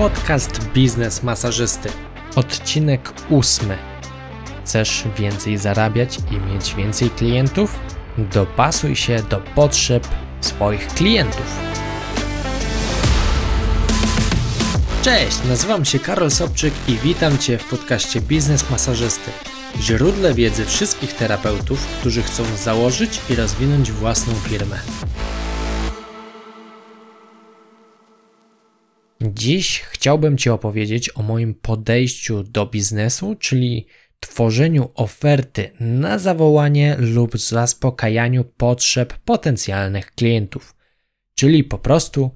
Podcast Biznes Masażysty. Odcinek ósmy. Chcesz więcej zarabiać i mieć więcej klientów? Dopasuj się do potrzeb swoich klientów. Cześć, nazywam się Karol Sobczyk i witam Cię w podcaście Biznes Masażysty. Źródle wiedzy wszystkich terapeutów, którzy chcą założyć i rozwinąć własną firmę. Dziś chciałbym Ci opowiedzieć o moim podejściu do biznesu, czyli tworzeniu oferty na zawołanie lub zaspokajaniu potrzeb potencjalnych klientów, czyli po prostu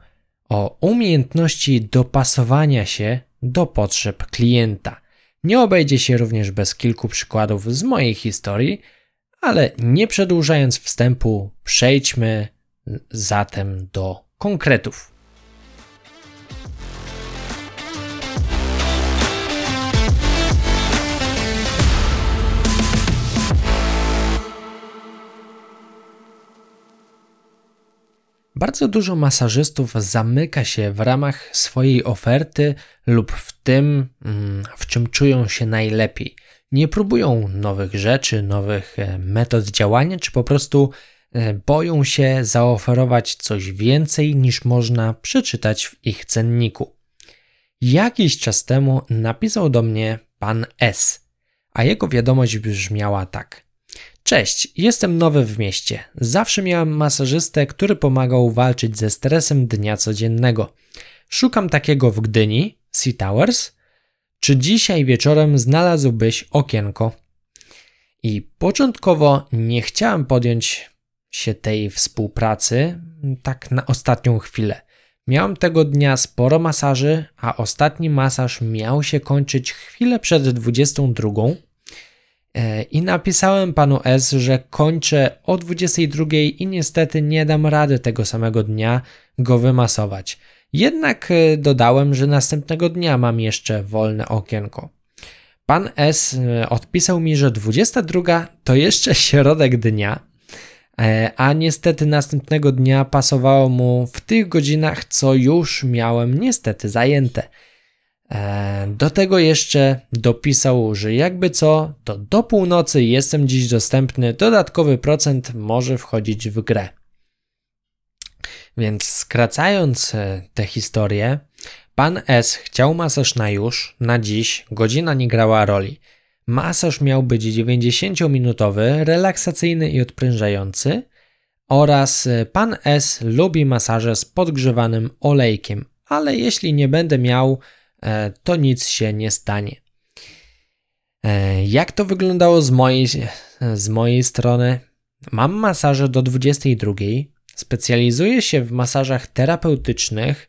o umiejętności dopasowania się do potrzeb klienta. Nie obejdzie się również bez kilku przykładów z mojej historii, ale nie przedłużając wstępu, przejdźmy zatem do konkretów. Bardzo dużo masażystów zamyka się w ramach swojej oferty lub w tym, mm, w czym czują się najlepiej. Nie próbują nowych rzeczy, nowych e, metod działania, czy po prostu e, boją się zaoferować coś więcej niż można przeczytać w ich cenniku. Jakiś czas temu napisał do mnie pan S, a jego wiadomość brzmiała tak. Cześć, jestem nowy w mieście. Zawsze miałem masażystę, który pomagał walczyć ze stresem dnia codziennego. Szukam takiego w Gdyni, Sea Towers. Czy dzisiaj wieczorem znalazłbyś okienko? I początkowo nie chciałem podjąć się tej współpracy tak na ostatnią chwilę. Miałem tego dnia sporo masaży, a ostatni masaż miał się kończyć chwilę przed 22 E, I napisałem panu S, że kończę o 22 i niestety nie dam rady tego samego dnia go wymasować. Jednak e, dodałem, że następnego dnia mam jeszcze wolne okienko. Pan S e, odpisał mi, że 22 to jeszcze środek dnia, a niestety następnego dnia pasowało mu w tych godzinach, co już miałem niestety zajęte. E, do tego jeszcze dopisał, że jakby co, to do północy jestem dziś dostępny, dodatkowy procent może wchodzić w grę. Więc skracając e, tę historię, pan S chciał masaż na już, na dziś, godzina nie grała roli. Masaż miał być 90-minutowy, relaksacyjny i odprężający oraz e, pan S lubi masaże z podgrzewanym olejkiem, ale jeśli nie będę miał to nic się nie stanie. E, jak to wyglądało z mojej, z mojej strony? Mam masaże do 22. Specjalizuję się w masażach terapeutycznych,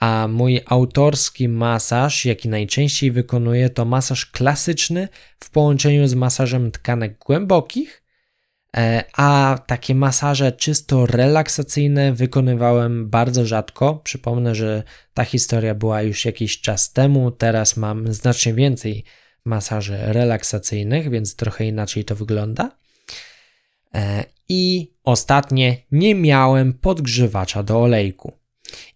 a mój autorski masaż, jaki najczęściej wykonuję, to masaż klasyczny w połączeniu z masażem tkanek głębokich E, a takie masaże czysto relaksacyjne wykonywałem bardzo rzadko. Przypomnę, że ta historia była już jakiś czas temu, teraz mam znacznie więcej masaży relaksacyjnych, więc trochę inaczej to wygląda. E, I ostatnie, nie miałem podgrzewacza do olejku.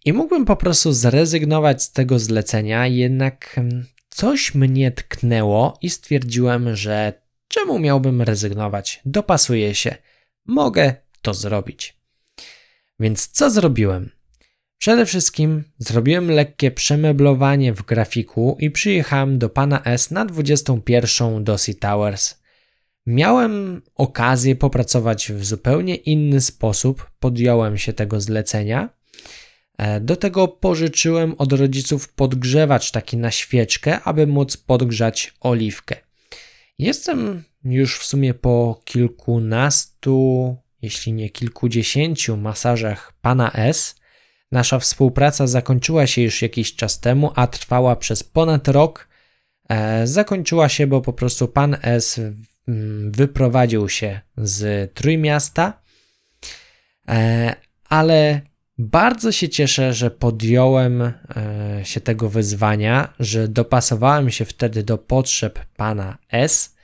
I mógłbym po prostu zrezygnować z tego zlecenia, jednak mm, coś mnie tknęło i stwierdziłem, że Czemu miałbym rezygnować? Dopasuję się. Mogę to zrobić. Więc co zrobiłem? Przede wszystkim zrobiłem lekkie przemeblowanie w grafiku i przyjechałem do pana S na 21 do Sea Towers. Miałem okazję popracować w zupełnie inny sposób, podjąłem się tego zlecenia. E, do tego pożyczyłem od rodziców podgrzewacz taki na świeczkę, aby móc podgrzać oliwkę. Jestem już w sumie po kilkunastu, jeśli nie kilkudziesięciu masażach pana S. Nasza współpraca zakończyła się już jakiś czas temu, a trwała przez ponad rok. E, zakończyła się, bo po prostu pan S wyprowadził się z Trójmiasta, e, ale bardzo się cieszę, że podjąłem e, się tego wyzwania, że dopasowałem się wtedy do potrzeb pana S,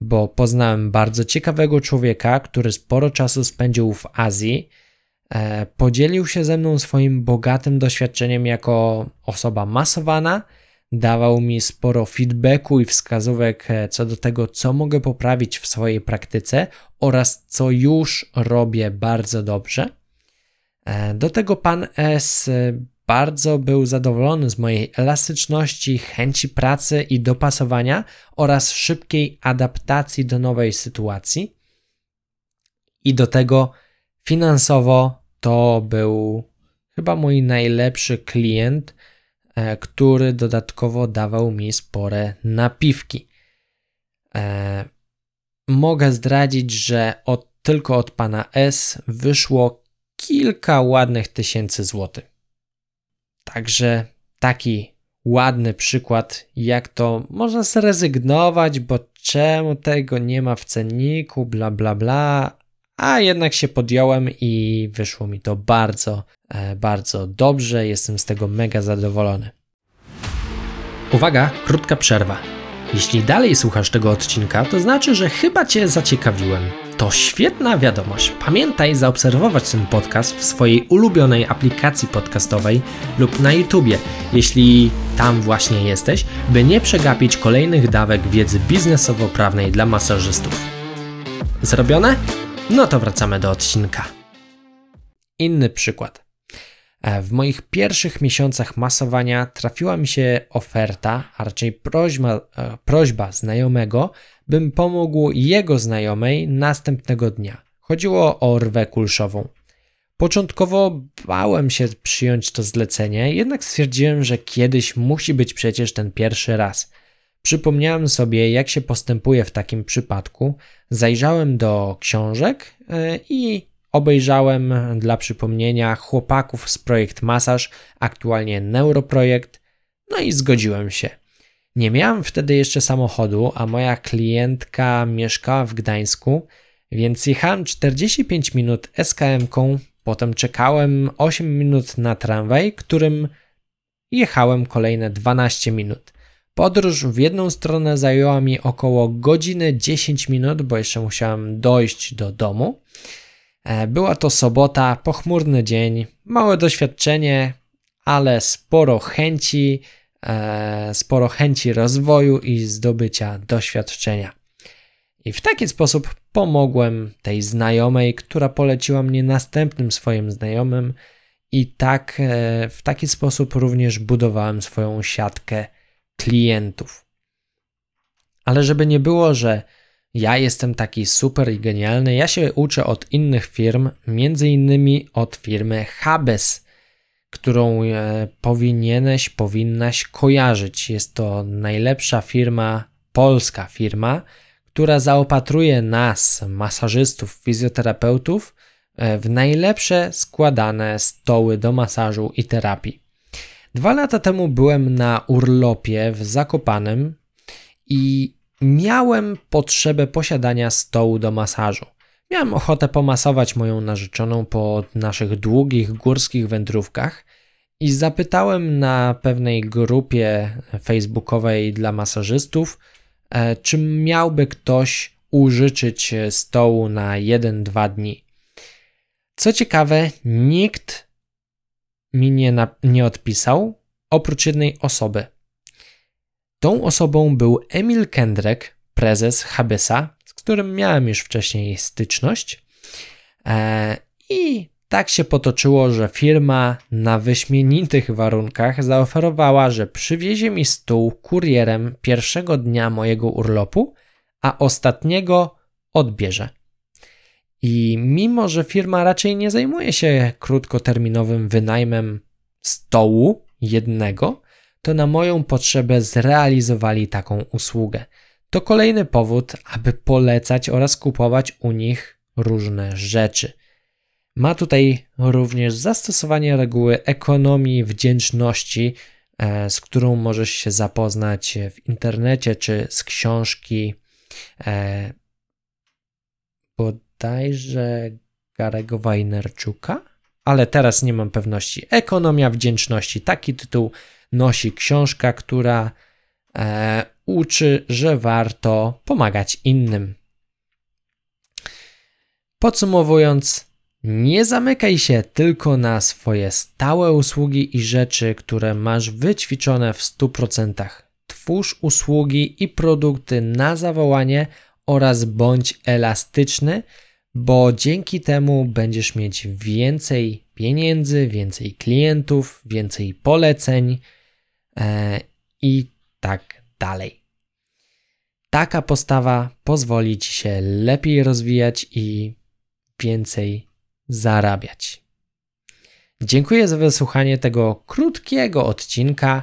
bo poznałem bardzo ciekawego człowieka, który sporo czasu spędził w Azji. e, podzielił się ze mną swoim bogatym doświadczeniem jako osoba masowana, dawał mi sporo feedbacku i wskazówek e, co do tego, co mogę poprawić w swojej praktyce oraz co już robię bardzo dobrze. E, do tego pan S bardzo był zadowolony z mojej elastyczności, chęci pracy i dopasowania oraz szybkiej adaptacji do nowej sytuacji. I do tego finansowo to był chyba mój najlepszy klient, e, który dodatkowo dawał mi spore napiwki. E, mogę zdradzić, że od, tylko od pana S wyszło kilka ładnych tysięcy złotych. Także taki ładny przykład, jak to można zrezygnować, bo czemu tego nie ma w cenniku, bla bla bla, a jednak się podjąłem i wyszło mi to bardzo, e, bardzo dobrze. Jestem z tego mega zadowolony. Uwaga, krótka przerwa. Jeśli dalej słuchasz tego odcinka, to znaczy, że chyba Cię zaciekawiłem. To świetna wiadomość. Pamiętaj zaobserwować ten podcast w swojej ulubionej aplikacji podcastowej lub na YouTubie, jeśli tam właśnie jesteś, by nie przegapić kolejnych dawek wiedzy biznesowo-prawnej dla masażystów. Zrobione? No to wracamy do odcinka. Inny przykład. E, w moich pierwszych miesiącach masowania trafiła mi się oferta, a raczej prośba, e, prośba znajomego, bym pomógł jego znajomej następnego dnia. Chodziło o rwę kulszową. Początkowo bałem się przyjąć to zlecenie, jednak stwierdziłem, że kiedyś musi być przecież ten pierwszy raz. Przypomniałem sobie, jak się postępuje w takim przypadku, zajrzałem do książek e, i obejrzałem dla przypomnienia chłopaków z projekt Masaż, aktualnie Neuroprojekt, no i zgodziłem się. Nie miałem wtedy jeszcze samochodu, a moja klientka mieszkała w Gdańsku, więc jechałem 45 minut SKM-ką, potem czekałem 8 minut na tramwaj, którym jechałem kolejne 12 minut. Podróż w jedną stronę zajęła mi około godziny 10 minut, bo jeszcze musiałem dojść do domu. E, była to sobota, pochmurny dzień, małe doświadczenie, ale sporo chęci, e, sporo chęci rozwoju i zdobycia doświadczenia. I w taki sposób pomogłem tej znajomej, która poleciła mnie następnym swoim znajomym, i tak e, w taki sposób również budowałem swoją siatkę klientów. Ale żeby nie było, że ja jestem taki super i genialny, ja się uczę od innych firm, między innymi od firmy Habes, którą e, powinieneś, powinnaś kojarzyć. Jest to najlepsza firma, polska firma, która zaopatruje nas, masażystów, fizjoterapeutów, e, w najlepsze składane stoły do masażu i terapii. Dwa lata temu byłem na urlopie w Zakopanem i miałem potrzebę posiadania stołu do masażu. Miałem ochotę pomasować moją narzeczoną po naszych długich górskich wędrówkach i zapytałem na pewnej grupie facebookowej dla masażystów, e, czy miałby ktoś użyczyć stołu na 1-2 dni. Co ciekawe, nikt mi nie, nie odpisał, oprócz jednej osoby. Tą osobą był Emil Kendrek, prezes Habesa, z którym miałem już wcześniej styczność. E, I tak się potoczyło, że firma na wyśmienitych warunkach zaoferowała, że przywiezie mi stół kurierem pierwszego dnia mojego urlopu, a ostatniego odbierze. I mimo, że firma raczej nie zajmuje się krótkoterminowym wynajmem stołu jednego, to na moją potrzebę zrealizowali taką usługę. To kolejny powód, aby polecać oraz kupować u nich różne rzeczy. Ma tutaj również zastosowanie reguły ekonomii wdzięczności, e, z którą możesz się zapoznać w internecie czy z książki e, bodajże Garego Wajnerczuka, ale teraz nie mam pewności. Ekonomia wdzięczności. Taki tytuł nosi książka, która e, uczy, że warto pomagać innym. Podsumowując, Nie zamykaj się tylko na swoje stałe usługi i rzeczy, które masz wyćwiczone w 100%. Twórz usługi i produkty na zawołanie oraz bądź elastyczny, bo dzięki temu będziesz mieć więcej pieniędzy, więcej klientów, więcej poleceń i tak dalej. Taka postawa pozwoli ci się lepiej rozwijać i więcej zarabiać. Dziękuję za wysłuchanie tego krótkiego odcinka.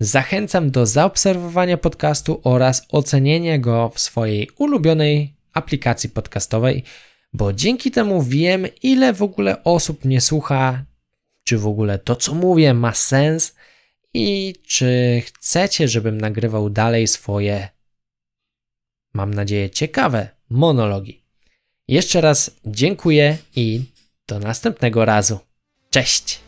Zachęcam do zaobserwowania podcastu oraz ocenienia go w swojej ulubionej aplikacji podcastowej, bo dzięki temu wiem, ile w ogóle osób mnie słucha, czy w ogóle to, co mówię, ma sens i czy chcecie, żebym nagrywał dalej swoje, mam nadzieję, ciekawe monologi. Jeszcze raz dziękuję i do następnego razu. Cześć!